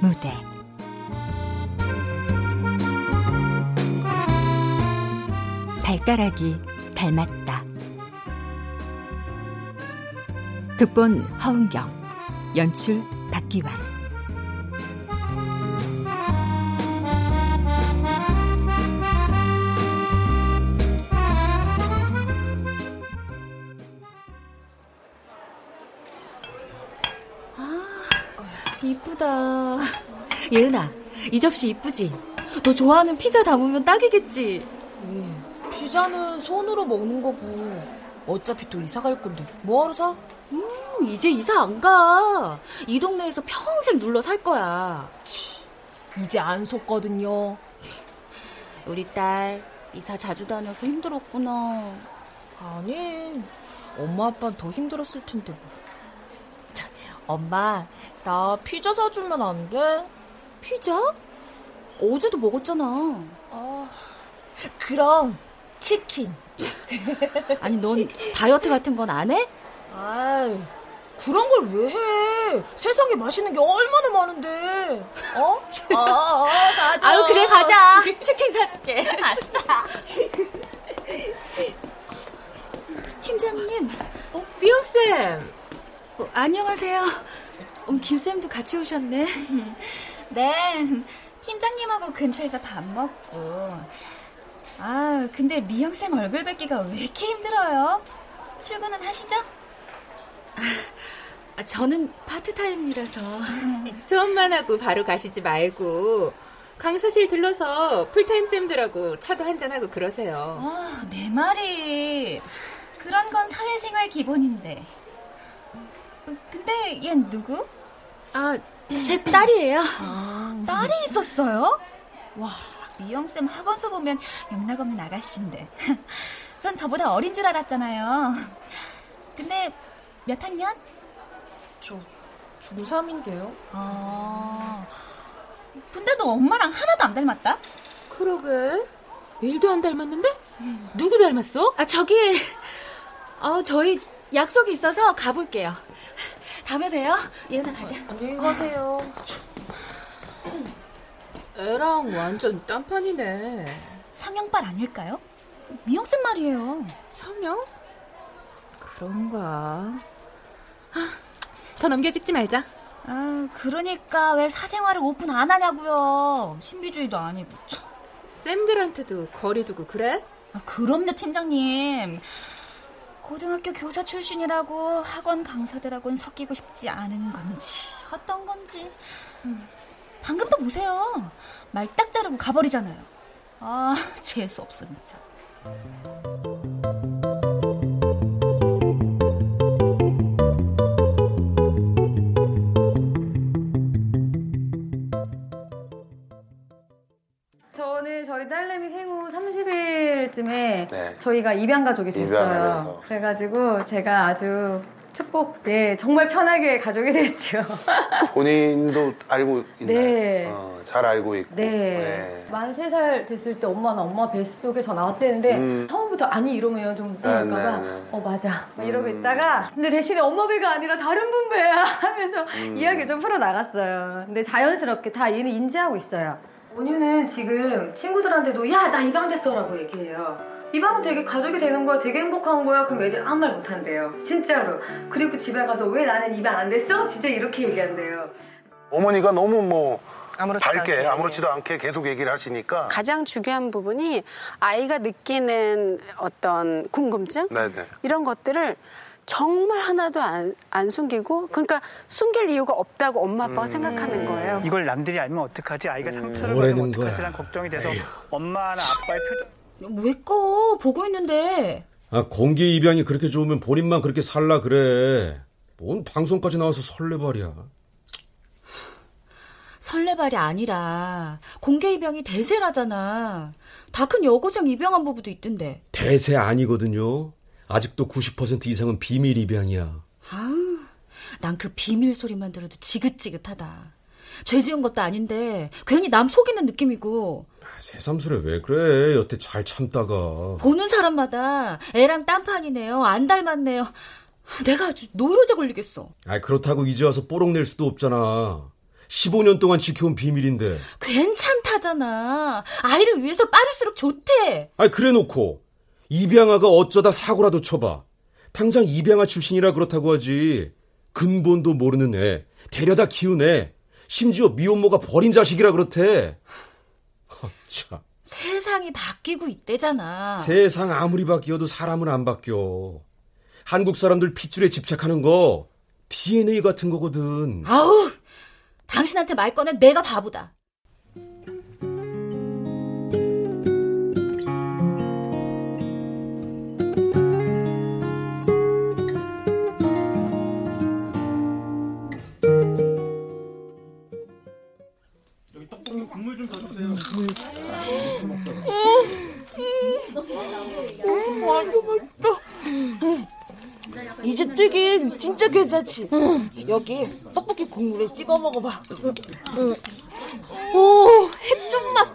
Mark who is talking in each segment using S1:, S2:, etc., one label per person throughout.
S1: 무대 발가락이 닮았다. 극본 허은경, 연출 박기환.
S2: 예은아, 이 접시 이쁘지? 너 좋아하는 피자 담으면 딱이겠지?
S3: 왜? 피자는 손으로 먹는 거고 어차피 또 이사 갈 건데 뭐하러 사?
S2: 음, 이제 이사 안 가. 이 동네에서 평생 눌러 살 거야.
S3: 치, 이제 안 속거든요.
S2: 우리 딸 이사 자주 다녀서 힘들었구나.
S3: 아니, 엄마 아빠는 더 힘들었을 텐데 뭐. 자, 엄마, 나 피자 사주면 안 돼?
S2: 피자? 어제도 먹었잖아.
S3: 아, 그럼 치킨.
S2: 아니, 넌 다이어트 같은 건 안 해?
S3: 아이, 그런 걸 왜 해? 세상에 맛있는 게 얼마나 많은데. 어? 아, 아, 사줘.
S2: 아유, 그래, 가자. 치킨 사줄게.
S3: 아싸.
S2: 팀장님.
S4: 어, 미영쌤.
S2: 어, 안녕하세요. 음, 김쌤도 같이 오셨네.
S5: 네, 팀장님하고 근처에서 밥 먹고. 아, 근데 미영쌤 얼굴 뵙기가 왜 이렇게 힘들어요? 출근은 하시죠?
S2: 아, 저는 파트타임이라서.
S4: 수업만 하고 바로 가시지 말고 강사실 들러서 풀타임 쌤들하고 차도 한잔하고 그러세요.
S5: 아, 내 말이. 그런 건 사회생활 기본인데. 근데 얜 누구?
S2: 아, 제 딸이에요.
S5: 아, 딸이 있었어요? 와, 미영쌤 학원서 보면 영락 없는 아가씨인데. 전 저보다 어린 줄 알았잖아요. 근데 몇 학년?
S3: 저 중3인데요.
S5: 아, 근데 너 엄마랑 하나도 안 닮았다?
S4: 그러게. 일도 안 닮았는데? 누구 닮았어?
S2: 아, 저기, 어, 저희 약속이 있어서 가볼게요. 다음에 봬요. 예은아, 가자.
S3: 안녕히 가세요.
S4: 애랑 완전 딴판이네.
S5: 성형빨 아닐까요? 미영쌤 말이에요.
S4: 성형? 그런가. 아, 더 넘겨짚지 말자.
S5: 아, 그러니까 왜 사생활을 오픈 안 하냐고요. 신비주의도 아니고. 참.
S4: 쌤들한테도 거리 두고 그래?
S5: 아, 그럼요, 팀장님. 고등학교 교사 출신이라고 학원 강사들하고는 섞이고 싶지 않은 건지 어떤 건지. 음. 방금도 보세요. 말 딱 자르고 가버리잖아요. 아, 재수 없어 진짜.
S6: 저는 저희 딸내미 생후 30일쯤에
S7: 네.
S6: 저희가 입양 가족이 됐어요. 그래가지고 제가 아주 축복, 네, 정말 편하게 가족이 됐죠.
S7: 본인도 알고 있나요?
S6: 네.
S7: 어, 잘 알고 있고.
S6: 네. 만세 살 됐을 때 엄마는 엄마 뱃속에 서 나왔지 했는데
S7: 음.
S6: 처음부터 아니 이러면 좀
S7: 네,
S6: 이상할까봐
S7: 네, 네.
S6: 어 맞아 막 이러고
S7: 음.
S6: 있다가 근데 대신에 엄마 배가 아니라 다른 분 배야 하면서
S7: 음.
S6: 이야기 좀 풀어 나갔어요. 근데 자연스럽게 다 얘는 인지하고 있어요. 온유는 지금 친구들한테도 야 나 입양 됐어라고 얘기해요. 입양은 되게 가족이 되는 거야 되게 행복한 거야 그럼 애들 아무 말 못한대요 진짜로 그리고 집에 가서 왜 나는 입양 안 됐어? 진짜 이렇게 얘기한대요
S7: 어머니가 너무 뭐
S8: 아무렇지도
S7: 밝게
S8: 않게.
S7: 아무렇지도 않게 계속 얘기를 하시니까.
S8: 가장 중요한 부분이 아이가 느끼는 어떤 궁금증
S7: 네네.
S8: 이런 것들을 정말 하나도 안, 안 숨기고 그러니까 숨길 이유가 없다고 엄마 아빠가
S7: 음.
S8: 생각하는 거예요.
S9: 이걸 남들이 알면 어떡하지? 아이가 상처를
S10: 뭐라는
S9: 받으면
S10: 거야?
S9: 어떡하지라는 걱정이 돼서 엄마나 아빠의 표정
S2: 왜 꺼? 보고 있는데.
S10: 아, 공기 입양이 그렇게 좋으면 본인만 그렇게 살라 그래. 뭔 방송까지 나와서 설레발이야.
S2: 설레발이 아니라 공개 입양이 대세라잖아. 다 큰 여고생 입양한 부부도 있던데.
S10: 대세 아니거든요. 아직도 90% 이상은 비밀 입양이야.
S2: 아우, 난 그 비밀 소리만 들어도 지긋지긋하다. 죄 지은 것도 아닌데 괜히 남 속이는 느낌이고
S10: 아, 새삼스레 왜 그래? 여태 잘 참다가.
S2: 보는 사람마다 애랑 딴판이네요. 안 닮았네요. 내가 아주 노이로제 걸리겠어.
S10: 아, 그렇다고 이제 와서 뽀록 낼 수도 없잖아. 15년 동안 지켜온 비밀인데.
S2: 괜찮다잖아. 아이를 위해서 빠를수록 좋대.
S10: 아니, 그래 놓고. 입양아가 어쩌다 사고라도 쳐봐. 당장 입양아 출신이라 그렇다고 하지. 근본도 모르는 애. 데려다 키운 애. 심지어 미혼모가 버린 자식이라 그렇대. 허, 참.
S2: 세상이 바뀌고 있대잖아.
S10: 세상 아무리 바뀌어도 사람은 안 바뀌어. 한국 사람들 핏줄에 집착하는 거 DNA 같은 거거든.
S2: 아우, 당신한테 말 꺼낸 내가 바보다.
S3: 완전 맛있다. 이집 튀김 진짜 괜찮지? 여기 떡볶이 국물에 찍어 먹어봐.
S11: 오, 핵종맛.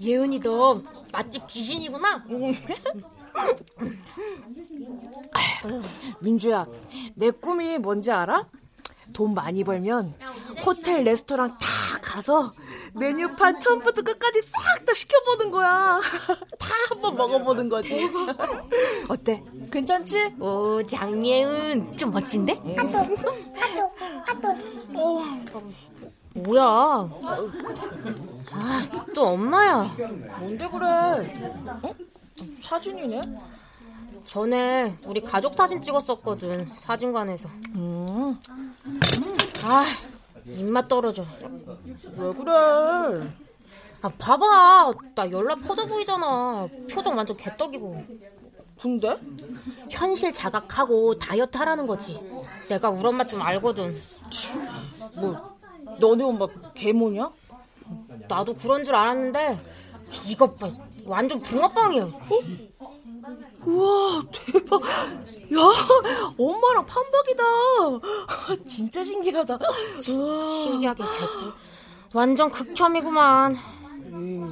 S11: 예은이 너 맛집 귀신이구나.
S3: 민주야, 내 꿈이 뭔지 알아? 돈 많이 벌면 호텔, 레스토랑 다 가서 메뉴판 처음부터 끝까지 싹 다 시켜보는 거야. 다 한번 먹어보는 거지. 어때? 괜찮지?
S11: 오, 장예은. 좀 멋진데?
S3: 어,
S11: 뭐야? 아, 또 엄마야.
S3: 뭔데 그래? 어? 사진이네?
S11: 전에 우리 가족 사진 찍었었거든. 사진관에서.
S3: 음.
S11: 아, 입맛 떨어져.
S3: 왜 그래?
S11: 아, 봐봐. 나 연락 퍼져 보이잖아. 표정 완전 개떡이고.
S3: 근데?
S11: 현실 자각하고 다이어트 하라는 거지. 내가 우리 엄마 좀 알거든.
S3: 뭐, 너네 엄마 개모냐?
S11: 나도 그런 줄 알았는데, 이것 봐. 완전 붕어빵이야. 어?
S3: 우와, 대박. 야, 엄마랑 판박이다. 진짜 신기하다. 우와.
S11: 신기하게 개꿀. 완전 극혐이구만.
S3: 음,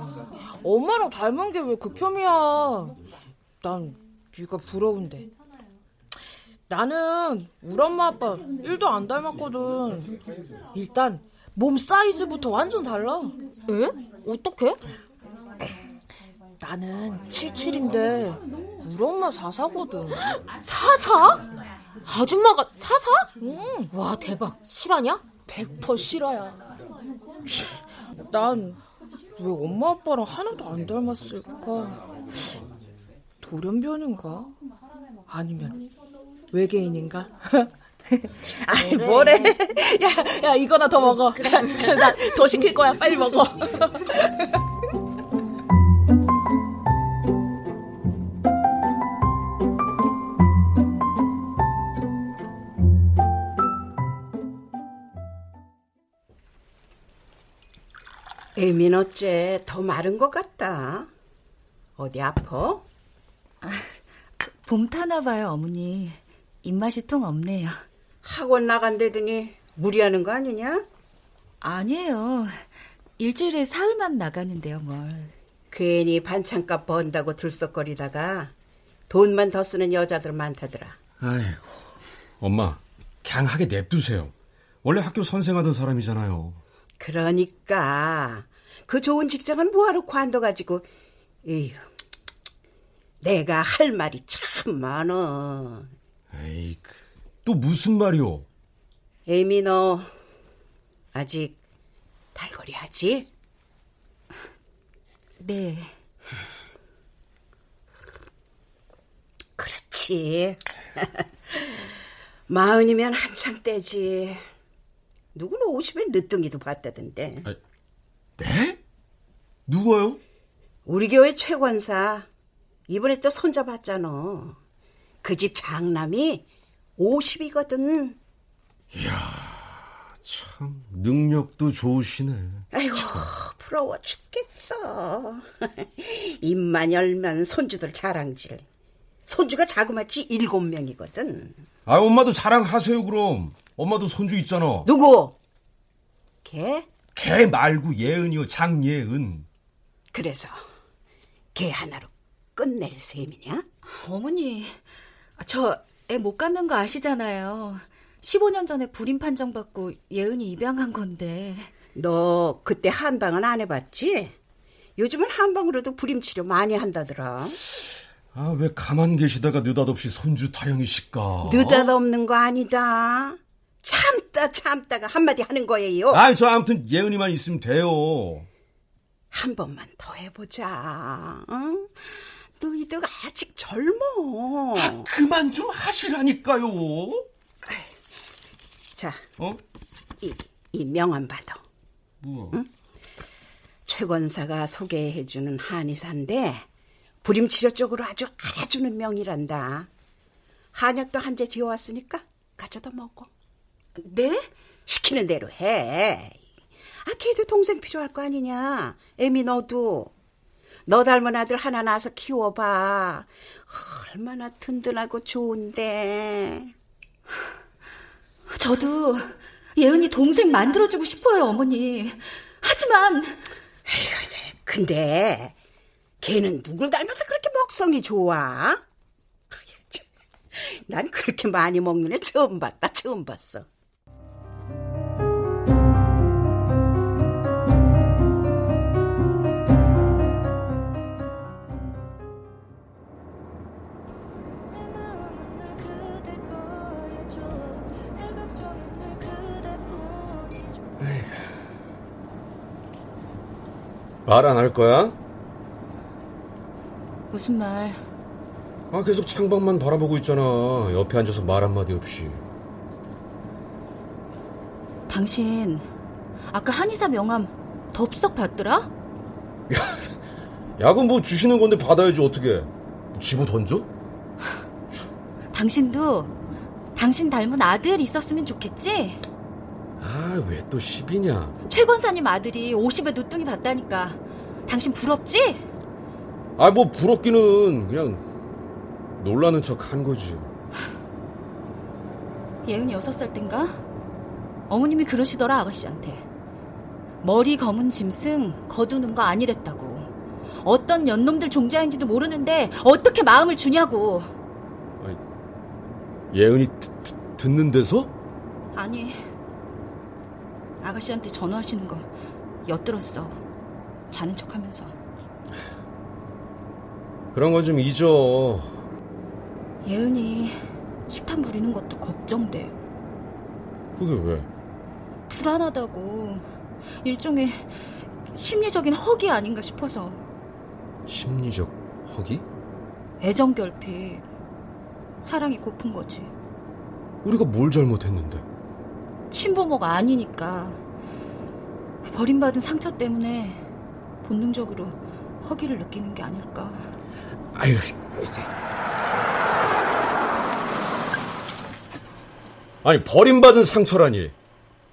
S3: 엄마랑 닮은 게 왜 극혐이야? 난 네가 부러운데. 나는 우리 엄마 아빠 1도 안 닮았거든. 일단 몸 사이즈부터 완전 달라.
S11: 에? 어떻게?
S3: 나는 77인데 우리 엄마 44거든.
S11: 사사? 아줌마가 사사?
S3: 응.
S11: 와 대박. 실화냐?
S3: 100% 실화야. 난 왜 엄마 아빠랑 하나도 안 닮았을까? 돌연변인가? 아니면 외계인인가? 아니 뭐래? 야, 야 이거나 더 먹어. 나더 시킬 거야. 빨리 먹어.
S12: 애민 어째 더 마른 것 같다. 어디 아파?
S2: 봄 타나 봐요, 어머니. 입맛이 통 없네요.
S12: 학원 나간다더니 무리하는 거 아니냐?
S2: 아니에요. 일주일에 사흘만 나가는데요, 뭘.
S12: 괜히 반찬값 번다고 들썩거리다가 돈만 더 쓰는 여자들 많다더라.
S10: 아이고, 엄마, 그냥 하게 냅두세요. 원래 학교 선생하던 사람이잖아요.
S12: 그러니까 그 좋은 직장은 뭐하러 관둬 가지고 에휴 내가 할 말이 참 많어.
S10: 에이, 또 무슨 말이오?
S12: 에미 너 아직 달거리 하지?
S2: 네.
S12: 그렇지. 마흔이면 한창 때지. 누구는 50에 늦둥이도 봤다던데.
S10: 아, 네? 누가요?
S12: 우리 교회 최권사. 이번에 또 손잡았잖아. 그 집 장남이 50이거든.
S10: 이야, 참, 능력도 좋으시네.
S12: 아이고, 부러워 죽겠어. 입만 열면 손주들 자랑질. 손주가 자그마치 일곱 명이거든.
S10: 아, 엄마도 자랑하세요, 그럼. 엄마도 손주 있잖아.
S12: 누구? 걔?
S10: 걔 말고 예은이요, 장예은.
S12: 그래서 걔 하나로 끝낼 셈이냐?
S2: 어머니, 저 애 못 갖는 거 아시잖아요. 15년 전에 불임 판정 받고 예은이 입양한 건데.
S12: 너 그때 한방은 안 해봤지? 요즘은 한방으로도 불임 치료 많이 한다더라.
S10: 아, 왜 가만 계시다가 느닷없이 손주 타령이실까?
S12: 느닷없는 거 아니다. 참다 참다가 한마디 하는 거예요.
S10: 아이, 저 아무튼 예은이만 있으면 돼요.
S12: 한 번만 더 해보자. 응? 너희들 아직 젊어.
S10: 아, 그만 좀 하시라니까요.
S12: 자,
S10: 어?
S12: 이, 이 명함 받아.
S10: 뭐?
S12: 응? 최 권사가 소개해주는 한의사인데 불임치료 쪽으로 아주 알아주는 명이란다. 한약도 한 재 지어왔으니까 가져다 먹어.
S2: 네?
S12: 시키는 대로 해. 아, 걔도 동생 필요할 거 아니냐. 애미 너도. 너 닮은 아들 하나 낳아서 키워봐. 얼마나 든든하고 좋은데.
S2: 저도 예은이 동생 만들어주고 싶어요, 어머니. 하지만.
S12: 에휴, 근데 걔는 누굴 닮아서 그렇게 먹성이 좋아? 난 그렇게 많이 먹는 애 처음 봤다, 처음 봤어.
S10: 말 안 할 거야?
S2: 무슨 말?
S10: 아, 계속 창밖만 바라보고 있잖아. 옆에 앉아서 말 한마디 없이.
S2: 당신 아까 한의사 명함 덥석 받더라?
S10: 약은 뭐 주시는 건데 받아야지 어떻게? 집어 던져?
S2: 당신도 당신 닮은 아들 있었으면 좋겠지?
S10: 아, 왜 또 10이냐?
S2: 최 권사님 아들이 50에 누뚱이 봤다니까. 당신 부럽지?
S10: 아, 뭐 부럽기는 그냥 놀라는 척 한 거지.
S2: 예은이 6살 땐가? 어머님이 그러시더라 아가씨한테. 머리 검은 짐승 거두는 거 아니랬다고. 어떤 연놈들 종자인지도 모르는데 어떻게 마음을 주냐고.
S10: 예은이 듣, 듣, 듣는 데서?
S2: 아니. 아가씨한테 전화하시는 거 엿들었어. 자는 척 하면서.
S10: 그런 건 좀 잊어.
S2: 예은이 식탐 부리는 것도 걱정돼.
S10: 그게 왜?
S2: 불안하다고. 일종의 심리적인 허기 아닌가 싶어서.
S10: 심리적 허기?
S2: 애정 결핍. 사랑이 고픈 거지.
S10: 우리가 뭘 잘못했는데?
S2: 친부모가 아니니까. 버림받은 상처 때문에 본능적으로 허기를 느끼는 게 아닐까.
S10: 아유. 아니, 버림받은 상처라니.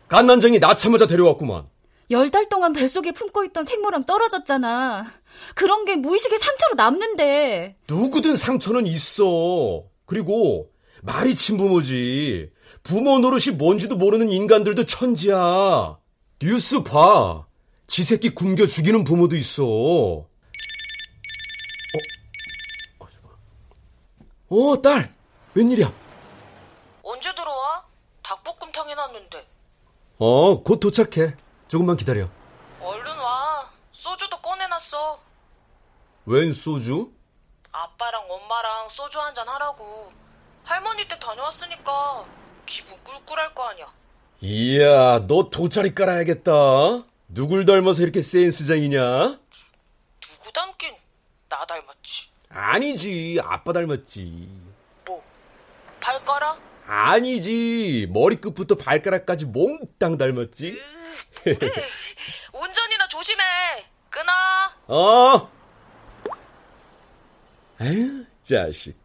S10: 갓난쟁이 낳자마자 데려왔구만.
S2: 열 달 동안 뱃속에 품고 있던 생모랑 떨어졌잖아. 그런 게 무의식의 상처로 남는데.
S10: 누구든 상처는 있어. 그리고 말이 친부모지. 부모 노릇이 뭔지도 모르는 인간들도 천지야. 뉴스 봐. 지 새끼 굶겨 죽이는 부모도 있어. 어, 어 딸. 웬일이야?
S13: 언제 들어와? 닭볶음탕 해놨는데.
S10: 어, 곧 도착해. 조금만 기다려.
S13: 얼른 와. 소주도 꺼내놨어.
S10: 웬 소주?
S13: 아빠랑 엄마랑 소주 한 잔 하라고. 할머니 댁 다녀왔으니까 기분 꿀꿀할 거 아니야.
S10: 이야, 너 돗자리 깔아야겠다. 누굴 닮아서 이렇게 센스쟁이냐?
S13: 누구 닮긴 나 닮았지.
S10: 아니지, 아빠 닮았지.
S13: 뭐? 발가락?
S10: 아니지, 머리끝부터 발가락까지 몽땅 닮았지.
S13: 그래. 운전이나 조심해. 끊어.
S10: 어. 에휴, 자식.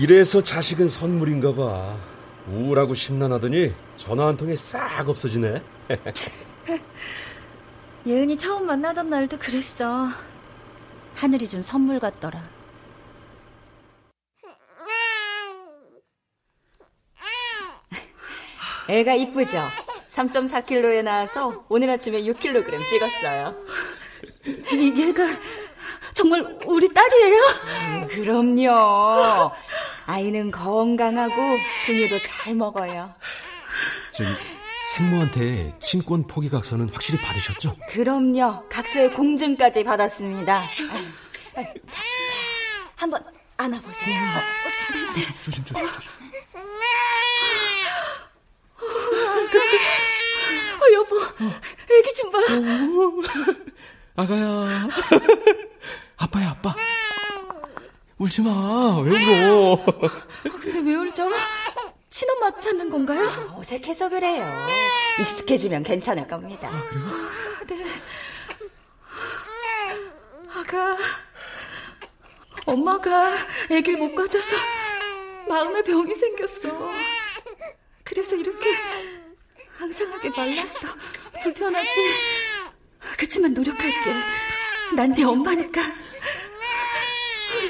S10: 이래서 자식은 선물인가 봐. 우울하고 심란하더니 전화 한 통에 싹 없어지네.
S2: 예은이 처음 만나던 날도 그랬어. 하늘이 준 선물 같더라.
S11: 애가 이쁘죠? 3.4kg에 나와서 오늘 아침에 6kg 찍었어요.
S2: 얘가 정말 우리 딸이에요?
S4: 음, 그럼요. 아이는 건강하고 분유도 잘 먹어요.
S10: 저기 생모한테 친권 포기 각서는 확실히 받으셨죠?
S4: 그럼요. 각서의 공증까지 받았습니다. 자, 자, 한번 안아보세요.
S10: 네. 조심, 조심, 조심.
S2: 어, 여보, 애기 좀 봐.
S10: 아가야. 아빠야, 아빠. 울지 마. 왜 울어?
S2: 근데 왜 울죠? 친엄마 찾는 건가요?
S4: 아, 어색해서 그래요. 익숙해지면 괜찮을 겁니다.
S2: 아, 네. 아가, 엄마가 아기를 못 가져서 마음에 병이 생겼어. 그래서 이렇게 항상하게 말랐어. 불편하지? 그치만 노력할게. 난 네 엄마니까.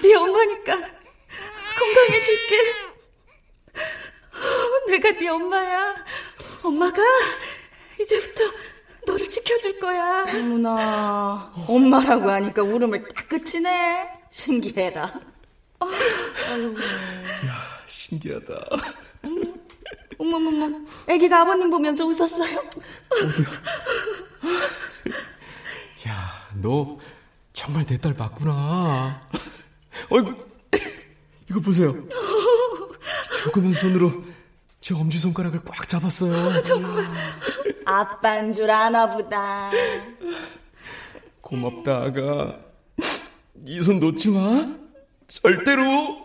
S2: 네 엄마니까 건강해질게. 내가 네 엄마야. 엄마가 이제부터 너를 지켜줄 거야.
S4: 어머나, 엄마라고 하니까 울음을 딱 그치네. 신기해라.
S2: 어,
S10: 야, 신기하다.
S4: 어머머머, 애기가 아버님 보면서 웃었어요.
S10: 야, 너 정말 내 딸 맞구나. 어이구, 이거 보세요. 조그만 손으로 제 엄지손가락을 꽉 잡았어요.
S2: 정말.
S4: 아빠인 줄 아나 보다.
S10: 고맙다, 아가. 이 손 놓지 마. 절대로.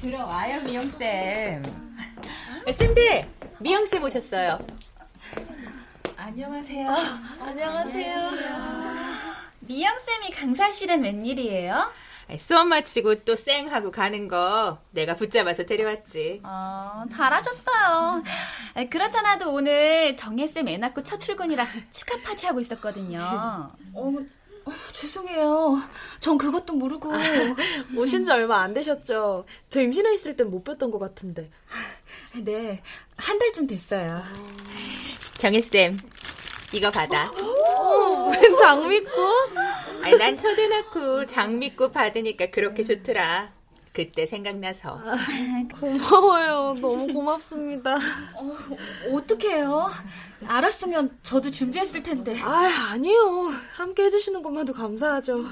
S4: 들어와요, 미영쌤. 쌤들, 미영쌤 오셨어요.
S5: 안녕하세요. 안녕하세요. 미영쌤이 강사실은 웬일이에요?
S4: 수업 마치고 또 쌩하고 가는 거 내가 붙잡아서 데려왔지.
S5: 어, 잘하셨어요. 그렇잖아도 오늘 정혜쌤 애 낳고 첫 출근이라 축하 파티 하고 있었거든요.
S2: 어, 어, 죄송해요. 전 그것도 모르고.
S3: 오신 지 얼마 안 되셨죠? 저 임신해 있을 땐 못 뵀던 것 같은데.
S2: 네, 한 달쯤 됐어요.
S4: 정혜쌤, 이거 받아.
S3: 오, 웬 장미꽃?
S4: 아니, 난 초대놓고 장미꽃 받으니까 그렇게 좋더라. 그때 생각나서.
S3: 아, 고마워요. 너무 고맙습니다.
S2: 어, 어떡해요? 알았으면 저도 준비했을 텐데.
S3: 아, 아니요. 함께 해주시는 것만도 감사하죠.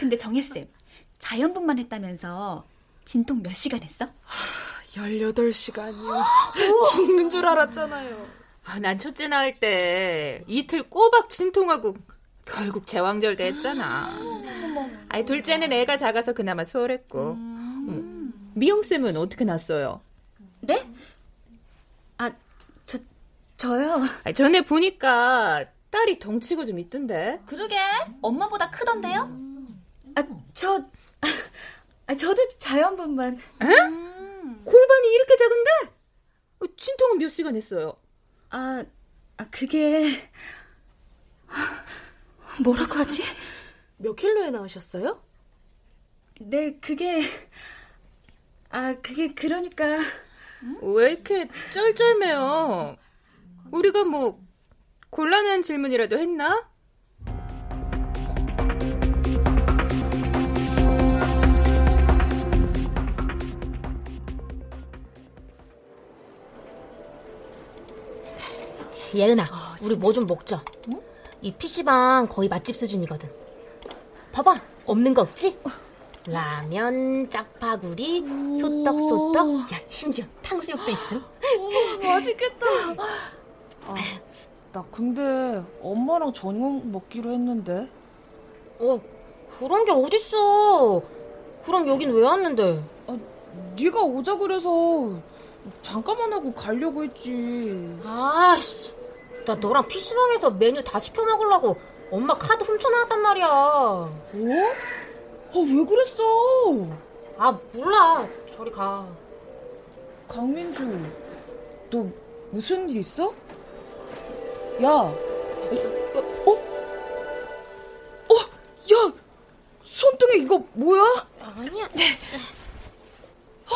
S5: 근데 정혜쌤, 자연분만 했다면서 진통 몇 시간 했어?
S3: 18시간이요. 죽는 줄 알았잖아요.
S4: 아, 난 첫째 낳을 때 이틀 꼬박 진통하고 결국 제왕절개 했잖아. 아니, 둘째는 애가 작아서 그나마 수월했고. 음. 미영 쌤은 어떻게 났어요?
S2: 네? 아, 저, 저요?
S4: 아니, 전에 보니까 딸이 덩치가 좀 있던데.
S5: 그러게, 엄마보다 크던데요?
S2: 아, 저, 아, 저도 자연분만.
S4: 에? 음. 골반이 이렇게 작은데? 어, 진통은 몇 시간 했어요?
S2: 아, 아, 그게. 뭐라고 하지?
S3: 몇 킬로에 나오셨어요?
S2: 네, 그게. 아, 그게 그러니까.
S4: 왜 이렇게 쩔쩔매요? 우리가 뭐, 곤란한 질문이라도 했나?
S11: 예은아, 어, 우리 뭐 좀 먹자. 응? 이 PC방 거의 맛집 수준이거든. 봐봐, 없는 거 없지? 라면, 짜파구리, 소떡, 소떡. 야, 심지어 탕수육도 있음.
S3: 오, 맛있겠다. 아, 나 근데 엄마랑 저녁 먹기로 했는데.
S11: 어, 그런 게 어딨어. 그럼 여긴 왜 왔는데?
S3: 아, 네가 오자 그래서 잠깐만 하고 가려고 했지.
S11: 아씨, 나 너랑 PC방에서 메뉴 다 시켜 먹으려고 엄마 카드 훔쳐 나왔단 말이야. 어?
S3: 아, 왜 그랬어?
S11: 아, 몰라. 저리 가.
S3: 강민주, 너 무슨 일 있어? 야, 어? 어? 야, 이거 뭐야?
S11: 아니야.
S3: 어,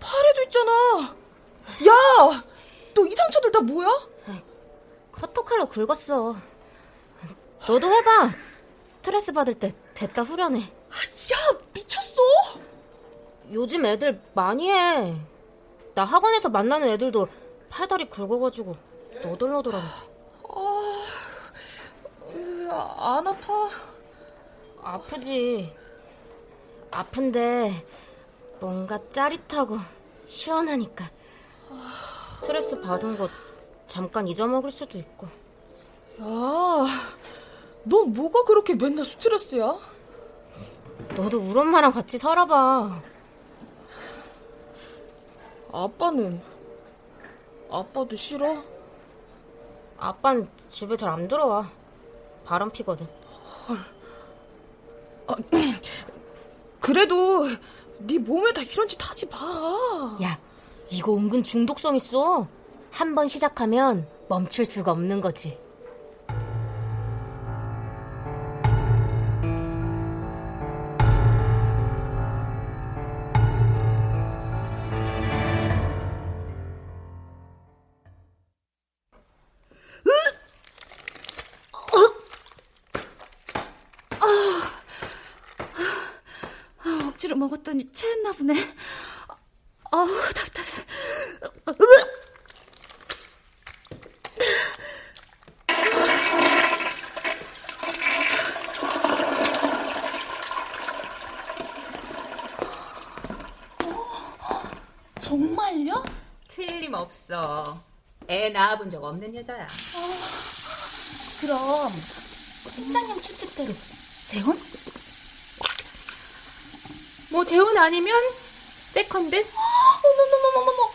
S3: 팔에도 있잖아. 야, 너 이 상처들 다 뭐야?
S11: 커터칼로 긁었어. 너도 해봐. 스트레스 받을 때 됐다 후련해.
S3: 야, 미쳤어?
S11: 요즘 애들 많이 해. 나 학원에서 만나는 애들도 팔다리 긁어가지고 너덜너덜하고.
S3: 아, 안 아파?
S11: 아프지. 아픈데 뭔가 짜릿하고 시원하니까 스트레스 받은 거 잠깐 잊어먹을 수도 있고.
S3: 야, 넌 뭐가 그렇게 맨날 스트레스야?
S11: 너도 우리 엄마랑 같이 살아봐.
S3: 아빠는? 아빠도 싫어?
S11: 아빠는 집에 잘 안 들어와. 바람 피거든.
S3: 아, 그래도 네 몸에 다 이런 짓 하지 마.
S11: 야, 이거 은근 중독성 있어. 한 번 시작하면 멈출 수가 없는 거지.
S2: 먹었더니 체했나 보네. 아우, 답답해.
S5: 정말요?
S4: 틀림없어. 애 낳아본 적 없는 여자야.
S5: 그럼 팀장님 추측대로 재혼?
S4: 뭐 재혼 아니면 세컨드?
S5: 어머머머머머.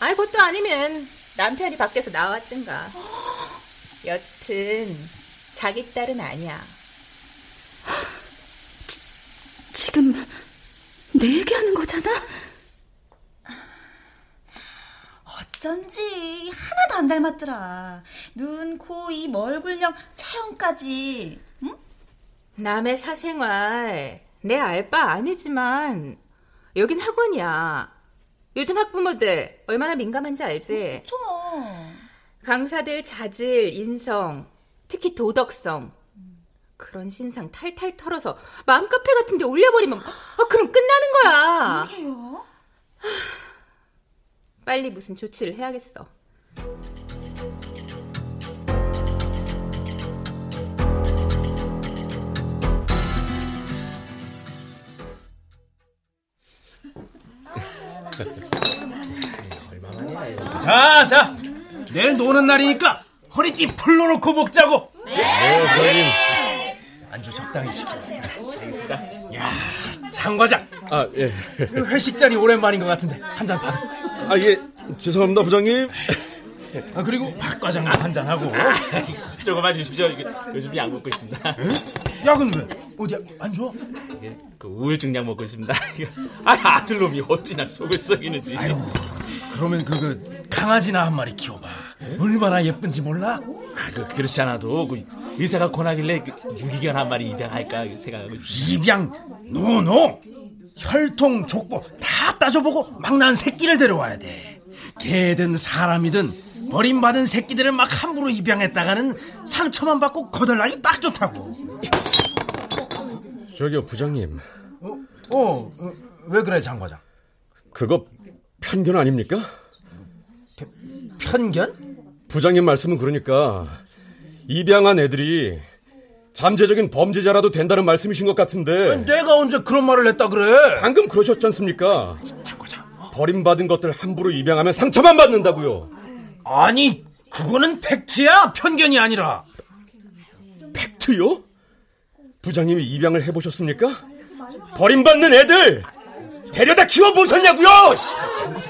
S4: 아이 그것도 아니면 남편이 밖에서 나왔든가. 여튼 자기 딸은 아니야.
S2: 지금 내 얘기하는 거잖아?
S5: 어쩐지 하나도 안 닮았더라. 눈, 코, 입, 얼굴형, 체형까지. 응?
S4: 남의 사생활 내 알바 아니지만 여긴 학원이야. 요즘 학부모들 얼마나 민감한지 알지?
S5: 그쵸.
S4: 강사들 자질, 인성, 특히 도덕성 그런 신상 탈탈 털어서 마음 카페 같은 데 올려버리면 아, 그럼 끝나는 거야.
S5: 그러게요.
S4: 빨리 무슨 조치를 해야겠어.
S9: 자, 자. 내일 노는 날이니까 허리띠 풀러놓고 먹자고.
S10: 네, 선생님.
S9: 안주 적당히 시켜. 알겠습니다. 야, 장 과장.
S10: 아, 예.
S9: 회식 자리 오랜만인 것 같은데 한 잔 받아.
S10: 아, 예. 죄송합니다, 부장님.
S9: 아, 그리고 박 과장도 한잔 하고.
S14: 조금만 주십시오. 요즘 약 먹고 있습니다.
S9: 약은 왜? 어디 안 줘?
S14: 그 우울증 약 먹고 있습니다. 아, 아들놈이 어찌나 속을 썩이는지.
S9: 아유, 그러면 그, 그 강아지나 한 마리 키워봐. 얼마나 예쁜지 몰라?
S14: 아, 그, 그렇지 않아도 그 의사가 권하길래 그 유기견 한 마리 입양할까 생각하고 있습니다.
S9: 입양? 노노! 혈통, 족보 다 따져보고 막 낳은 새끼를 데려와야 돼. 개든 사람이든 버림받은 새끼들을 막 함부로 입양했다가는 상처만 받고 거덜나기 딱 좋다고.
S10: 저기요, 부장님.
S9: 어, 어, 왜 그래, 장 과장?
S10: 그거 편견 아닙니까?
S9: 편견?
S10: 부장님 말씀은 그러니까 입양한 애들이 잠재적인 범죄자라도 된다는 말씀이신 것 같은데
S9: 내가 언제 그런 말을 했다 그래?
S10: 방금 그러셨지 않습니까?
S9: 장 과장.
S10: 버림받은 것들 함부로 입양하면 상처만 받는다고요.
S9: 아니, 그거는 팩트야, 편견이 아니라.
S10: 팩트요? 부장님이 입양을 해보셨습니까? 버림받는 애들 데려다 키워보셨냐고요?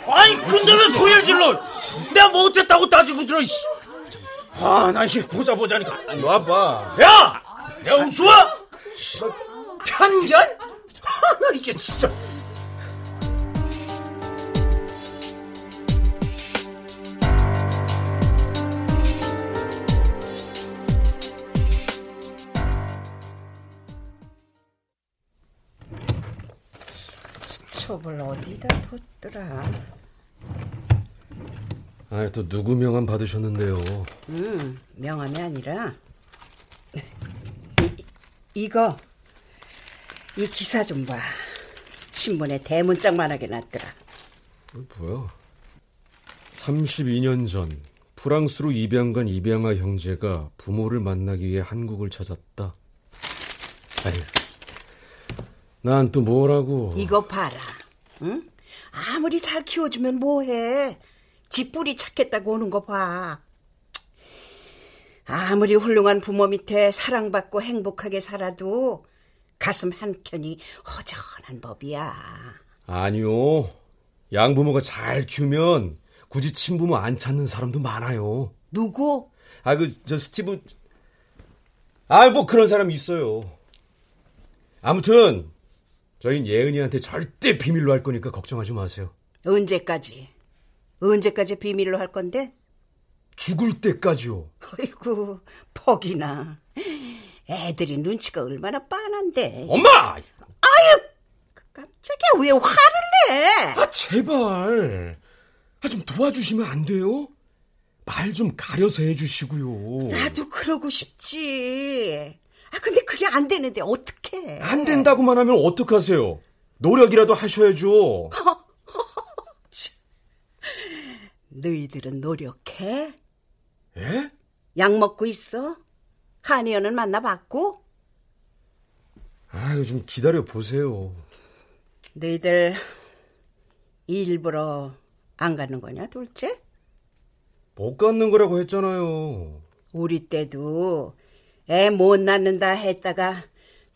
S9: 아니, 근데 왜 소리를 질러? 내가 뭐 어쨌다고 따지고 들어, 씨. 아, 나 이게 보자 보자니까.
S10: 놔봐.
S9: 야! 야, 우수아! 편견? 아, 나 이게 진짜.
S12: 어디다 뒀더라?
S10: 아, 또 누구 명함 받으셨는데요?
S12: 음, 명함이 아니라 이, 이거 이 기사 좀 봐. 신문에 대문짝만하게 났더라.
S10: 뭐야? 32년 전 프랑스로 입양 간 입양아 형제가 부모를 만나기 위해 한국을 찾았다. 아유, 난또 뭐라고?
S12: 이거 봐라. 응? 아무리 잘 키워주면 뭐해? 지 뿌리 찾겠다고 오는 거 봐. 아무리 훌륭한 부모 밑에 사랑받고 행복하게 살아도 가슴 한켠이 허전한 법이야.
S10: 아니요. 양부모가 잘 키우면 굳이 친부모 안 찾는 사람도 많아요.
S12: 누구?
S10: 아, 그, 저, 스티브. 아, 뭐 그런 사람이 있어요. 아무튼, 저흰 예은이한테 절대 비밀로 할 거니까 걱정하지 마세요.
S12: 언제까지? 언제까지 비밀로 할 건데?
S10: 죽을 때까지요.
S12: 아이고, 퍽이나. 애들이 눈치가 얼마나 빤한데.
S10: 엄마!
S12: 아유! 깜짝이야, 왜 화를 내?
S10: 아, 제발. 아, 좀 도와주시면 안 돼요? 말 좀 가려서 해주시고요.
S12: 나도 그러고 싶지. 아, 근데 그게 안 되는데, 어떡해.
S10: 안 된다고만 하면 어떡하세요? 노력이라도 하셔야죠.
S12: 너희들은 노력해?
S10: 예?
S12: 약 먹고 있어? 한의원은 만나봤고?
S10: 아유, 좀 기다려 보세요.
S12: 너희들 일부러 안 가는 거냐, 둘째?
S10: 못 갖는 거라고 했잖아요.
S12: 우리 때도 애 못 낳는다 했다가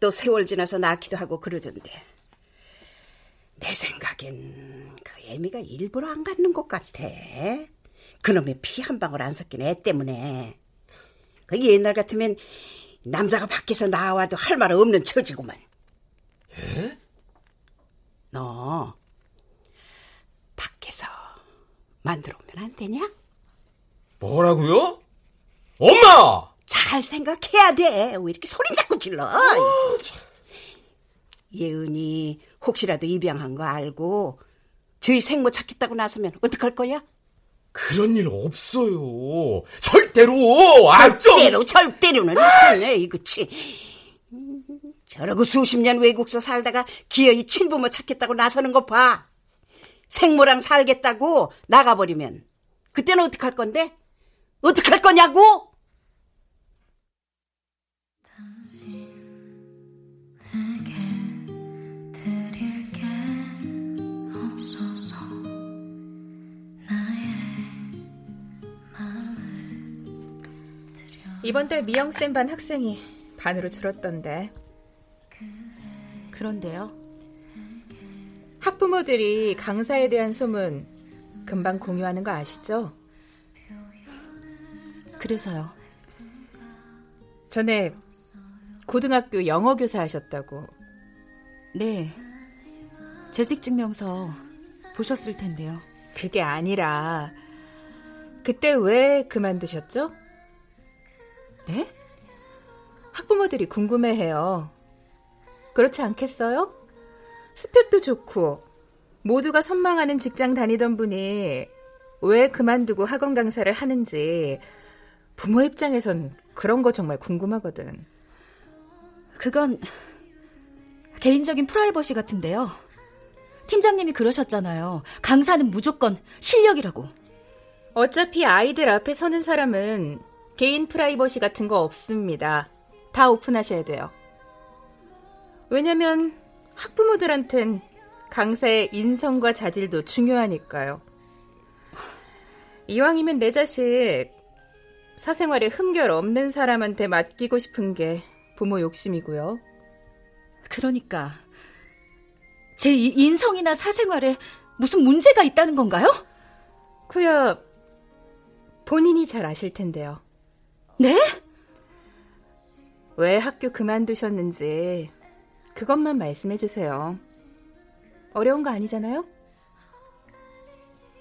S12: 또 세월 지나서 낳기도 하고 그러던데. 내 생각엔 그 애미가 일부러 안 갖는 것 같아. 그놈의 피 한 방울 안 섞인 애 때문에. 그 옛날 같으면 남자가 밖에서 나와도 할 말 없는 처지구만.
S10: 예?
S12: 너 밖에서 만들어 오면 안 되냐?
S10: 뭐라고요? 엄마!
S12: 잘 생각해야 돼. 왜 이렇게 소리 자꾸 질러? 예은이 혹시라도 입양한 거 알고 저희 생모 찾겠다고 나서면 어떡할 거야?
S10: 그런 일 없어요. 절대로! 아,
S12: 절대로, 절대로는 있었네, 이거지. 음, 저러고 수십 년 외국서 살다가 기어이 친부모 찾겠다고 나서는 거 봐. 생모랑 살겠다고 나가버리면 그때는 어떡할 건데? 어떡할 거냐고?
S4: 이번 달 미영쌤 반 학생이 반으로 줄었던데.
S2: 그런데요?
S4: 학부모들이 강사에 대한 소문 금방 공유하는 거 아시죠?
S2: 그래서요.
S4: 전에 고등학교 영어 교사 하셨다고.
S2: 네. 재직 증명서 보셨을 텐데요.
S4: 그게 아니라 그때 왜 그만두셨죠?
S2: 네?
S4: 학부모들이 궁금해해요. 그렇지 않겠어요? 스펙도 좋고 모두가 선망하는 직장 다니던 분이 왜 그만두고 학원 강사를 하는지 부모 입장에선 그런 거 정말 궁금하거든.
S2: 그건 개인적인 프라이버시 같은데요. 팀장님이 그러셨잖아요. 강사는 무조건 실력이라고.
S4: 어차피 아이들 앞에 서는 사람은 개인 프라이버시 같은 거 없습니다. 다 오픈하셔야 돼요. 왜냐면 학부모들한텐 강사의 인성과 자질도 중요하니까요. 이왕이면 내 자식 사생활에 흠결 없는 사람한테 맡기고 싶은 게 부모 욕심이고요.
S2: 그러니까 제 인성이나 사생활에 무슨 문제가 있다는 건가요?
S4: 그야 본인이 잘 아실 텐데요.
S2: 네?
S4: 왜 학교 그만두셨는지 그것만 말씀해 주세요. 어려운 거 아니잖아요?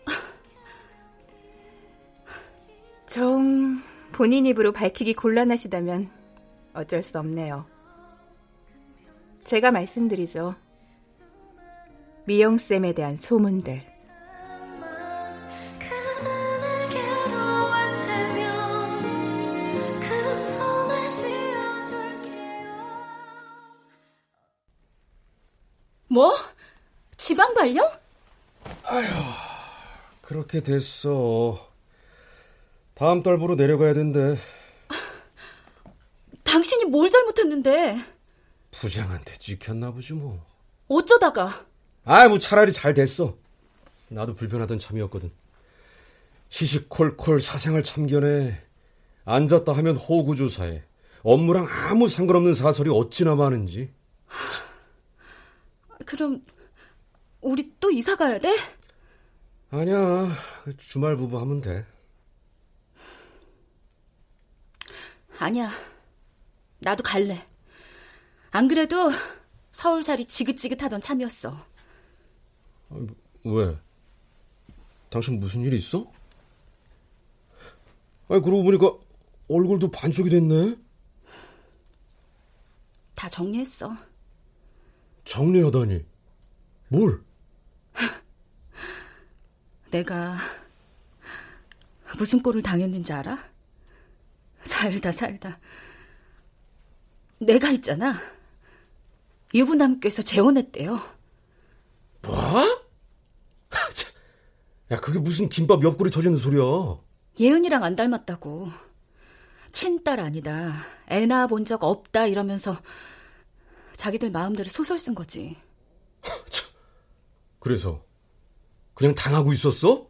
S4: 정 본인 입으로 밝히기 곤란하시다면 어쩔 수 없네요. 제가 말씀드리죠. 미영쌤에 대한 소문들.
S2: 뭐? 지방 발령?
S10: 아휴, 그렇게 됐어. 다음 달부로 내려가야 된대.
S2: 당신이 뭘 잘못했는데?
S10: 부장한테 찍혔나 보지 뭐.
S2: 어쩌다가?
S10: 아, 뭐 차라리 잘 됐어. 나도 불편하던 참이었거든. 시시콜콜 사생활 참견에 앉았다 하면 호구조사에 업무랑 아무 상관없는 사설이 어찌나 많은지.
S2: 그럼 우리 또 이사 가야 돼?
S10: 아니야. 주말 부부 하면 돼.
S2: 아니야. 나도 갈래. 안 그래도 서울살이 지긋지긋하던 참이었어.
S10: 왜? 당신 무슨 일 있어? 아니, 그러고 보니까 얼굴도 반쪽이 됐네?
S2: 다 정리했어.
S10: 정리하다니. 뭘?
S2: 내가 무슨 꼴을 당했는지 알아? 살다 살다. 내가 있잖아. 유부남께서 재혼했대요.
S10: 뭐? 야, 그게 무슨 김밥 옆구리 터지는 소리야.
S2: 예은이랑 안 닮았다고. 친딸 아니다. 애 낳아본 적 없다 이러면서 자기들 마음대로 소설 쓴 거지.
S10: 그래서 그냥 당하고 있었어?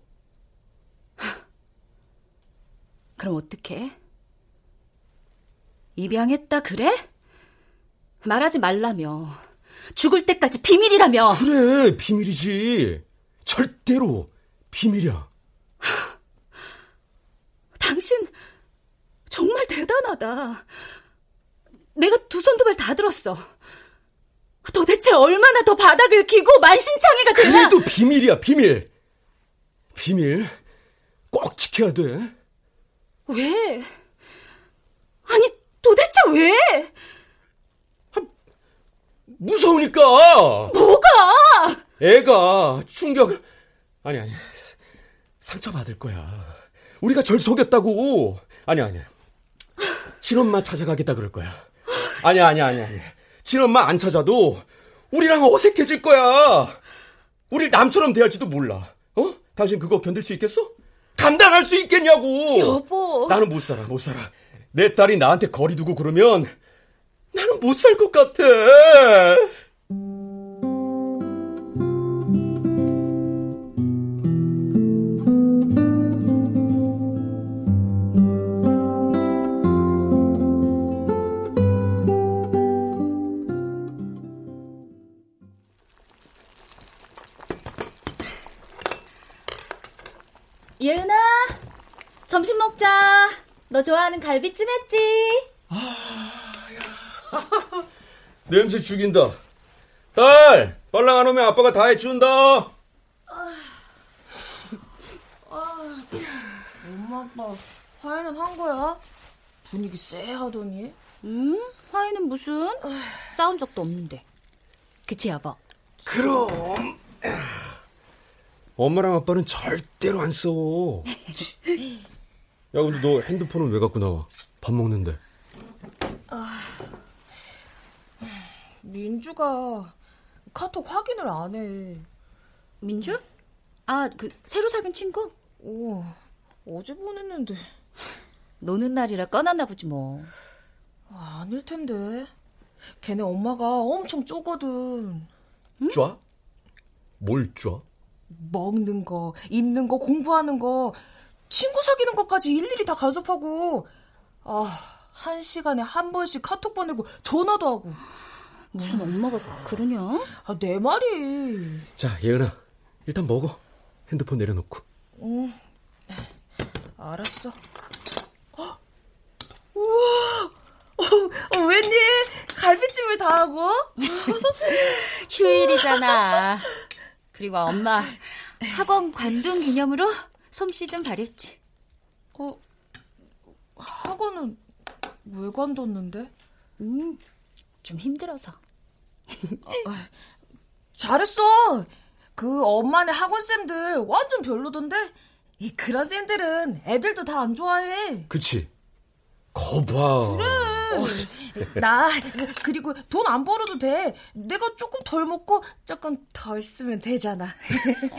S2: 그럼 어떡해? 입양했다 그래? 말하지 말라며. 죽을 때까지 비밀이라며.
S10: 그래, 비밀이지. 절대로 비밀이야.
S2: 당신 정말 대단하다. 내가 두 손 두 발 다 들었어. 도대체 얼마나 더 바닥을 기고 만신창이가 되냐?
S10: 그래도 비밀이야, 비밀. 비밀 꼭 지켜야 돼.
S2: 왜? 아니, 도대체 왜?
S10: 무서우니까.
S2: 뭐가?
S10: 애가 충격을 아니 아니 상처받을 거야. 우리가 절 속였다고. 아니 아니. 친엄마 찾아가겠다 그럴 거야. 아니 아니 아니 아니. 친엄마 안 찾아도 우리랑 어색해질 거야. 우리 남처럼 대할지도 몰라. 어? 당신 그거 견딜 수 있겠어? 감당할 수 있겠냐고.
S2: 여보.
S10: 나는 못 살아 못 살아. 내 딸이 나한테 거리 두고 그러면 나는 못 살 것 같아.
S2: 너 좋아하는 갈비찜 했지?
S10: 냄새 죽인다. 딸, 빨랑 안 오면 아빠가 다 해준다.
S3: 엄마 아빠 화해는 한 거야? 분위기 쎄하더니.
S2: 음? 화해는 무슨? 싸운 적도 없는데. 그치 여보?
S10: 그럼. 엄마랑 아빠는 절대로 안 싸워. 야, 근데 너 핸드폰은 왜 갖고 나와? 밥 먹는데.
S3: 아, 민주가 카톡 확인을 안 해.
S2: 민주? 아, 그 새로 사귄 친구?
S3: 오, 어제 보냈는데.
S2: 노는 날이라 꺼놨나 보지 뭐.
S3: 아, 아닐 텐데. 걔네 엄마가 엄청 쪼거든.
S2: 응?
S10: 쫙? 뭘 쫙?
S3: 먹는 거, 입는 거, 공부하는 거, 친구 사귀는 것까지 일일이 다 간섭하고, 아, 한 시간에 한 번씩 카톡 보내고 전화도 하고.
S2: 무슨 엄마가 그러냐?
S3: 아, 내 말이.
S10: 자, 예은아. 일단 먹어. 핸드폰 내려놓고.
S3: 응. 알았어. 헉! 우와! 어, 어, 웬일? 갈비찜을 다 하고?
S2: 휴일이잖아. 그리고 엄마 학원 관둔 기념으로 솜씨 좀 발휘했지.
S3: 어, 학원은 왜 관뒀는데?
S2: 음, 좀 힘들어서.
S3: 아, 잘했어. 그 엄마네 학원쌤들 완전 별로던데? 이 그런 쌤들은 애들도 다 안 좋아해.
S10: 그치? 거봐.
S3: 그래. 나 그리고 돈 안 벌어도 돼. 내가 조금 덜 먹고 조금 덜 쓰면 되잖아.
S2: 어,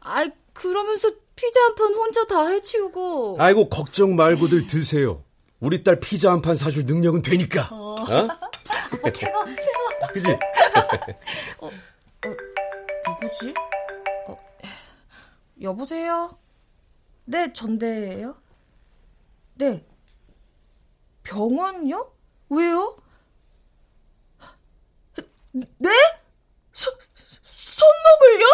S2: 아이 그러면서 피자 한 판 혼자 다 해치우고.
S10: 아이고 걱정 말고들 드세요. 우리 딸 피자 한 판 사줄 능력은 되니까. 어?
S3: 어, 최고 최고.
S10: 그지?
S3: 어, 어, 누구지? 어, 여보세요? 네, 전대예요. 네. 병원요? 왜요? 네? 소, 손목을요?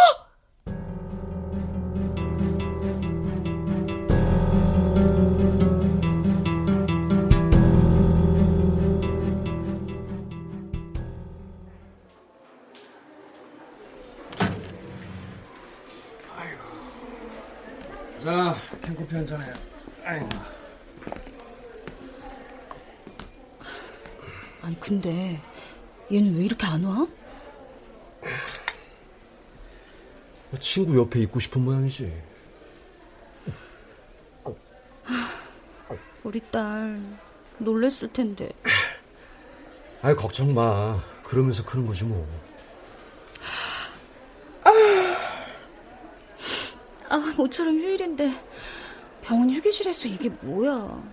S9: 자, 캔커피 한 잔해. 아이고.
S2: 아니 근데 얘는 왜 이렇게 안 와?
S10: 친구 옆에 있고 싶은 모양이지.
S2: 우리 딸 놀랬을 텐데.
S10: 아이 걱정 마. 그러면서 크는 거지 뭐.
S2: 아, 모처럼 휴일인데 병원 휴게실에서 이게 뭐야?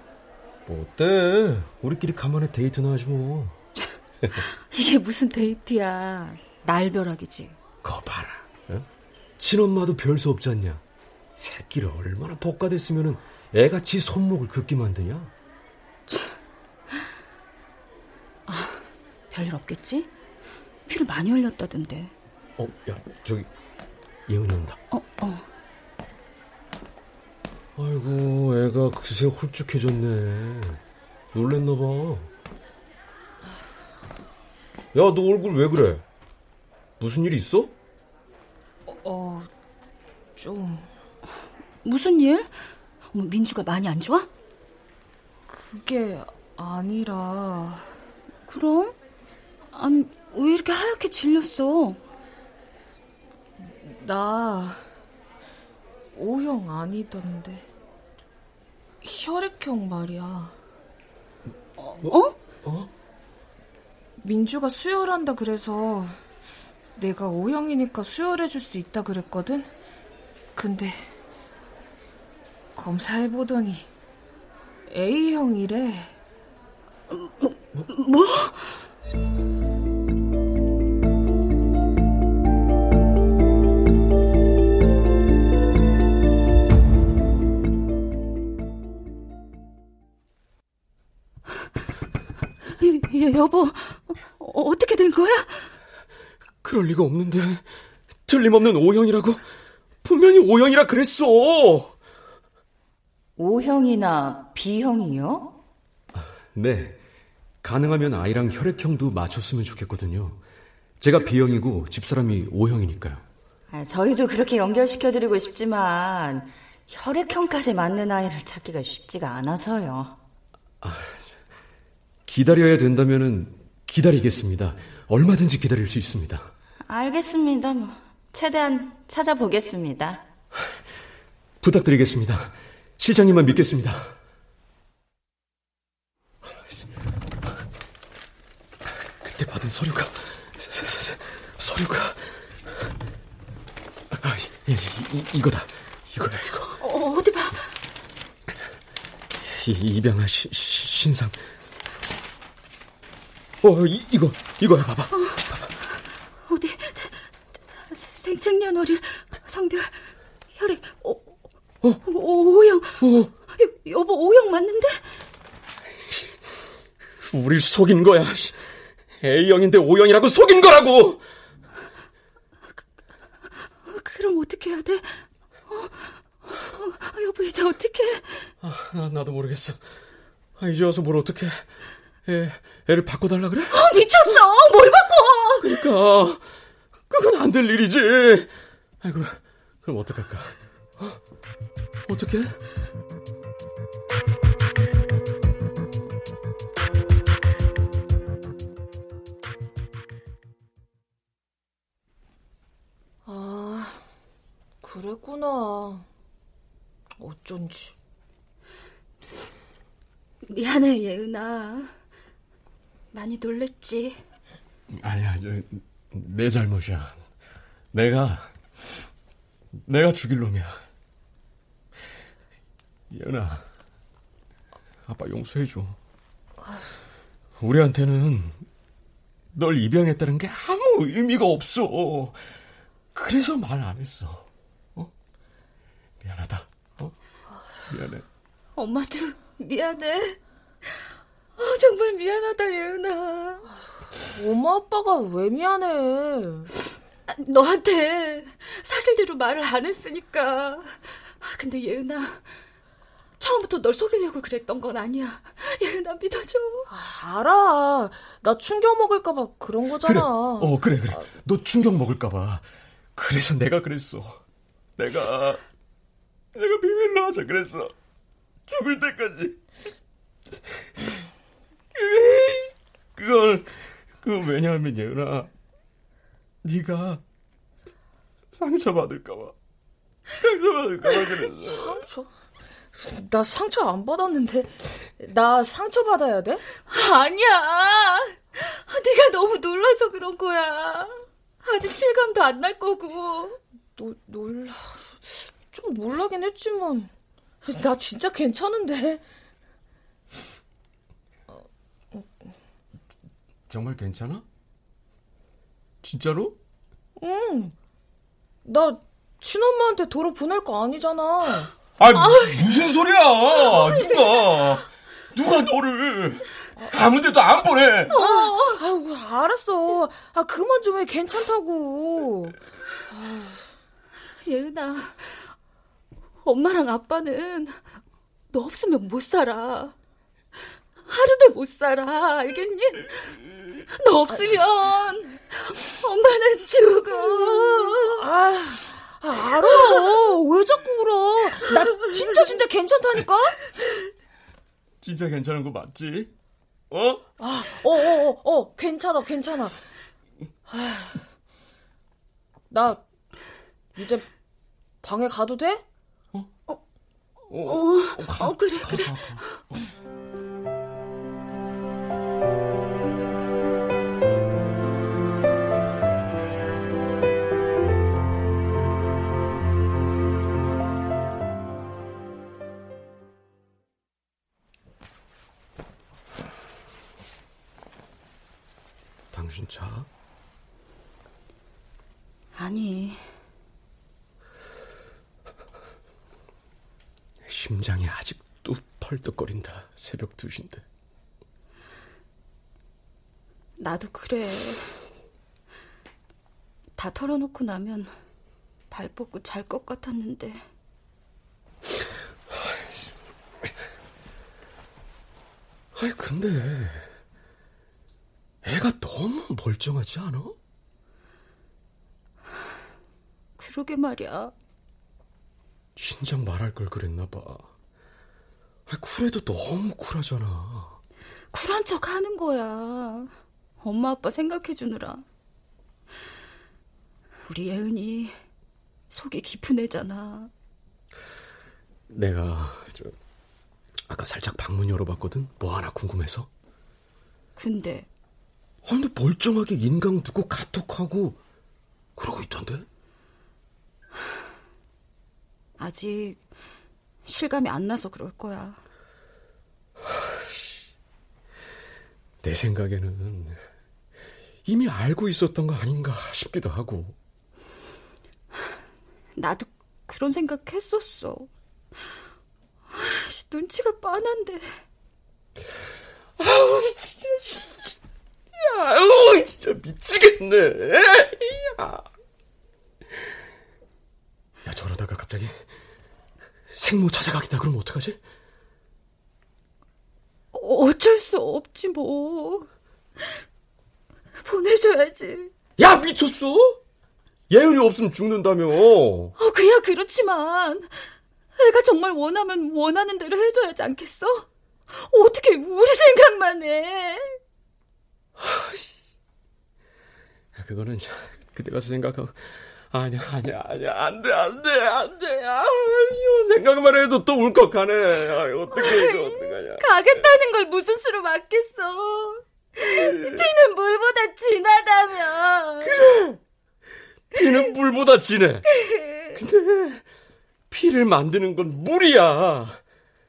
S10: 뭐 어때? 우리끼리 간만에 데이트나 하지 뭐.
S2: 이게 무슨 데이트야? 날벼락이지.
S10: 거 봐라. 어? 친엄마도 별 수 없지 않냐? 새끼를 얼마나 볶아댔으면은 애가 지 손목을 긋게 만드냐?
S2: 아, 별일 없겠지? 피를 많이 흘렸다던데.
S10: 어, 야, 저기 예은이 온다.
S2: 어, 어.
S10: 아이고, 애가 그새 홀쭉해졌네. 놀랬나 봐. 야, 너 얼굴 왜 그래? 무슨 일 있어?
S3: 어, 좀.
S2: 무슨 일? 뭐, 민주가 많이 안 좋아?
S3: 그게 아니라.
S2: 그럼? 아니, 왜 이렇게 하얗게 질렸어?
S3: 나 O형 아니던데 혈액형 말이야.
S2: 어?
S10: 어?
S3: 민주가 수혈한다 그래서 내가 O형이니까 수혈해줄 수 있다 그랬거든. 근데 검사해보더니 A형이래.
S2: 뭐? 여, 여보, 어, 어떻게 된 거야?
S10: 그럴 리가 없는데. 틀림없는 O형이라고? 분명히 O형이라 그랬어.
S2: O형이나 B형이요?
S10: 네. 가능하면 아이랑 혈액형도 맞췄으면 좋겠거든요. 제가 B형이고 집사람이 O형이니까요.
S2: 아, 저희도 그렇게 연결시켜드리고 싶지만 혈액형까지 맞는 아이를 찾기가 쉽지가 않아서요.
S10: 아, 기다려야 된다면은 기다리겠습니다. 얼마든지 기다릴 수 있습니다.
S2: 알겠습니다. 뭐, 최대한 찾아보겠습니다.
S10: 부탁드리겠습니다. 실장님만 믿겠습니다. 그때 받은 서류가 서류가 아, 이, 이, 이거다. 이거야 이거.
S2: 어, 어디 봐.
S10: 이, 입양한 시, 시, 신상. 어, 이, 이거, 이거야, 봐봐. 어,
S2: 어디, 자, 자, 생년월일, 성별, 혈액, 오, 어? O형.
S10: 어.
S2: 여, 여보, O형 맞는데?
S10: 우릴 속인 거야. A형인데 O형이라고 속인 거라고!
S2: 그, 그럼 어떻게 해야 돼? 어, 어, 여보, 이제 어떻게
S10: 아, 나, 나도 모르겠어. 아, 이제 와서 뭘 어떻게 애, 애를 바꿔달라 그래?
S2: 어, 미쳤어! 뭘 바꿔!
S10: 그러니까 그건 안 될 일이지. 아이고, 그럼 어떡할까? 어떻게?
S3: 아, 그랬구나. 어쩐지.
S2: 미안해, 예은아. 많이 놀랬지?
S10: 아니야, 저, 내 잘못이야. 내가, 내가 죽일 놈이야. 예은아, 아빠 용서해줘. 우리한테는 널 입양했다는 게 아무 의미가 없어. 그래서 말 안 했어. 어? 미안하다. 어? 미안해.
S2: 엄마도 미안해. 아, 정말 미안하다, 예은아.
S3: 엄마 아빠가 왜 미안해?
S2: 너한테 사실대로 말을 안 했으니까. 아, 근데 예은아, 처음부터 널 속이려고 그랬던 건 아니야. 예은아 믿어줘.
S3: 아, 알아. 나 충격 먹을까봐 그런 거잖아.
S10: 그래. 어 그래 그래. 너 충격 먹을까봐. 그래서 내가 그랬어. 내가 내가 비밀로 하자 그랬어. 죽을 때까지. 그걸 그건 왜냐하면 예은아, 네가 상처 받을까봐. 상처 받을까봐 그랬어.
S3: 상처? 나 상처 안 받았는데 나 상처 받아야 돼?
S2: 아니야. 네가 너무 놀라서 그런 거야. 아직 실감도 안 날 거고.
S3: 노, 놀라. 좀 놀라긴 했지만 나 진짜 괜찮은데.
S10: 정말 괜찮아? 진짜로?
S3: 응. 나 친엄마한테 도로 보낼 거 아니잖아.
S10: 아, 무슨 소리야! 누가, 누가 너를 아무데도 안 보내!
S3: 아, 아이고, 알았어. 아, 그만 좀 해. 괜찮다고.
S2: 예은아, 엄마랑 아빠는 너 없으면 못 살아. 하루도 못 살아. 알겠니? 너 없으면 엄마는 죽어.
S3: 아, 아, 알아. 왜 자꾸 울어? 나 진짜 진짜 괜찮다니까?
S10: 진짜 괜찮은 거 맞지? 어?
S3: 아, 어, 어, 어, 어, 괜찮아, 괜찮아. 아, 나 이제 방에 가도 돼?
S2: 어, 어, 어,
S10: 가,
S2: 어 그래,
S10: 가,
S2: 그래.
S10: 가, 가. 당
S2: 아니,
S10: 심장이 아직도 털떡거린다. 새벽 2시인데.
S2: 나도 그래. 다 털어놓고 나면 발 뻗고 잘 것 같았는데.
S10: 아이, 근데 애가 너무 멀쩡하지 않아?
S2: 그러게 말이야.
S10: 진작 말할 걸 그랬나 봐. 아, 쿨해도 너무 쿨하잖아.
S2: 쿨한 척 하는 거야. 엄마 아빠 생각해 주느라. 우리 예은이 속이 깊은 애잖아.
S10: 내가 저 아까 살짝 방문 열어봤거든. 뭐 하나 궁금해서.
S2: 근데
S10: 아, 근데 멀쩡하게 인강 두고 카톡하고 그러고 있던데?
S2: 아직 실감이 안 나서 그럴 거야.
S10: 내 생각에는 이미 알고 있었던 거 아닌가 싶기도 하고.
S2: 나도 그런 생각 했었어. 아씨, 눈치가 빤한데.
S10: 아우 진짜. 아우 진짜 미치겠네. 야. 야 저러다가 갑자기 생모 찾아가겠다 그러면 어떡하지?
S2: 어쩔 수 없지 뭐. 보내줘야지.
S10: 야 미쳤어? 예은이 없으면 죽는다며.
S2: 어, 그야 그렇지만 애가 정말 원하면 원하는 대로 해줘야지 않겠어? 어떻게 우리 생각만 해?
S10: 야, 그거는 그때 가서 생각하고 아니야, 아니야, 아니야. 안 돼, 안 돼, 안 돼. 아, 생각만 해도 또 울컥하네. 아, 어떡해, 이거 어떡하냐.
S2: 가겠다는 걸 무슨 수로 맞겠어. 피는 물보다 진하다며.
S10: 그래. 피는 물보다 진해. 근데 피를 만드는 건 물이야.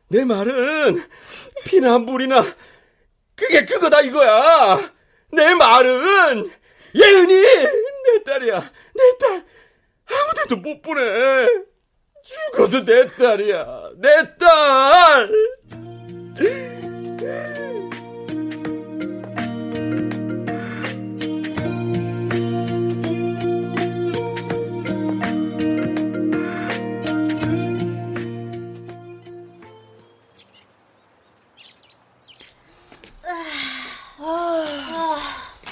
S10: 내 말은 피나 물이나 그게 그거다 이거야. 내 말은 예은이 내 딸이야. 내 딸 아무데도 못 보내. 죽어도 내 딸이야. 내 딸.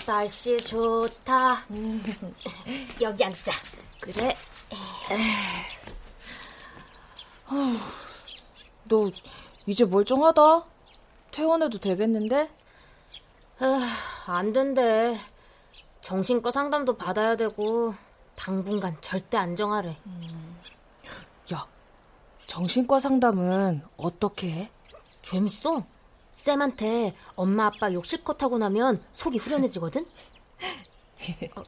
S11: 날씨 좋다. 여기 앉자.
S3: 그래. 너 이제 멀쩡하다. 퇴원해도 되겠는데?
S11: 아, 안 된대. 정신과 상담도 받아야 되고 당분간 절대 안정하래.
S3: 야, 정신과 상담은 어떻게 해?
S11: 재밌어. 쌤한테 엄마 아빠 욕 실컷 하고 나면 속이 후련해지거든? 어,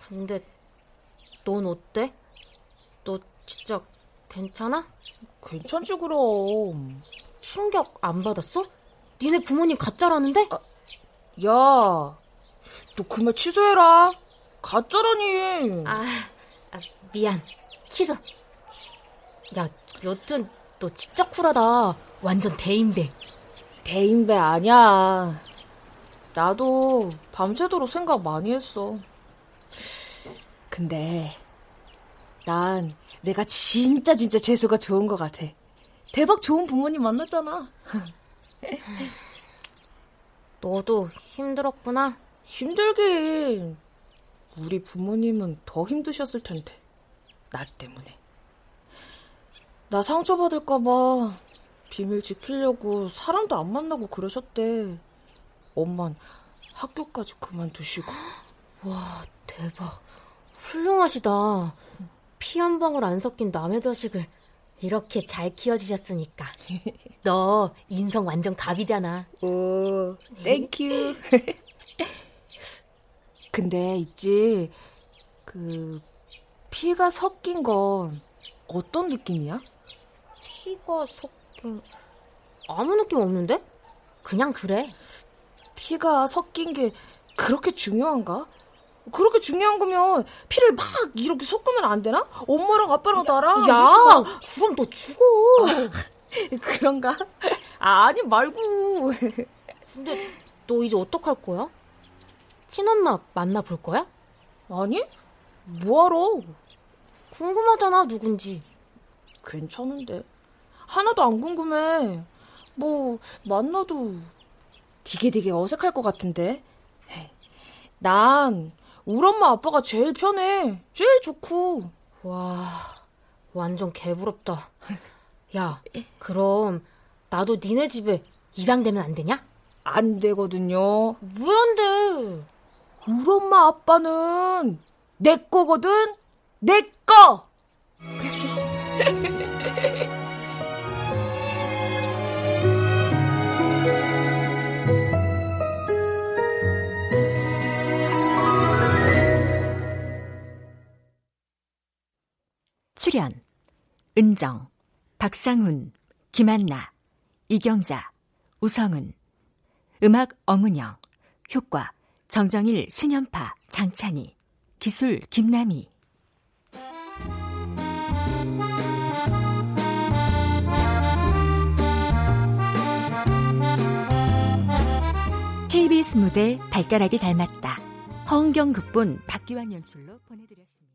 S11: 근데 넌 어때? 너 진짜 괜찮아?
S3: 괜찮지 그럼.
S11: 충격 안 받았어? 니네 부모님 가짜라는데?
S3: 아, 야, 너 그 말 취소해라. 가짜라니.
S11: 아, 아, 미안. 취소. 야, 여튼 너 진짜 쿨하다. 완전 대인배.
S3: 대인배 아니야. 나도 밤새도록 생각 많이 했어. 근데 난 내가 진짜 진짜 재수가 좋은 것 같아. 대박 좋은 부모님 만났잖아.
S11: 너도 힘들었구나.
S3: 힘들긴. 우리 부모님은 더 힘드셨을 텐데. 나 때문에. 나 상처받을까봐 비밀 지키려고 사람도 안 만나고 그러셨대. 엄만 학교까지 그만두시고.
S11: 와, 대박. 훌륭하시다. 피 한 방울 안 섞인 남의 자식을 이렇게 잘 키워주셨으니까. 너 인성 완전 갑이잖아.
S3: 오, thank you. 근데 있지, 그, 피가 섞인 건 어떤 느낌이야?
S11: 피가 섞인... 아무 느낌 없는데? 그냥 그래.
S3: 피가 섞인 게 그렇게 중요한가? 그렇게 중요한 거면 피를 막 이렇게 섞으면 안 되나? 엄마랑 아빠랑 나랑
S11: 야, 막... 그럼 너 죽어.
S3: 아, 그런가? 아, 아니 말고.
S11: 근데 너 이제 어떡할 거야? 친엄마 만나볼 거야?
S3: 아니, 뭐하러?
S11: 궁금하잖아, 누군지.
S3: 괜찮은데. 하나도 안 궁금해. 뭐, 만나도 되게 되게 어색할 것 같은데. 난, 우리 엄마 아빠가 제일 편해. 제일 좋고.
S11: 와, 완전 개부럽다. 야, 그럼 나도 니네 집에 입양되면 안 되냐?
S3: 안 되거든요.
S11: 왜 안 돼?
S3: 우리 엄마 아빠는 내 거거든. 내 거.
S1: 출연 은정, 박상훈, 김한나, 이경자, 우성은 음악 엄은영, 효과 정정일, 신연파, 장찬희, 기술 김남희 KBS 무대 발가락이 닮았다. 허은경 극본 박기환 연출로 보내드렸습니다.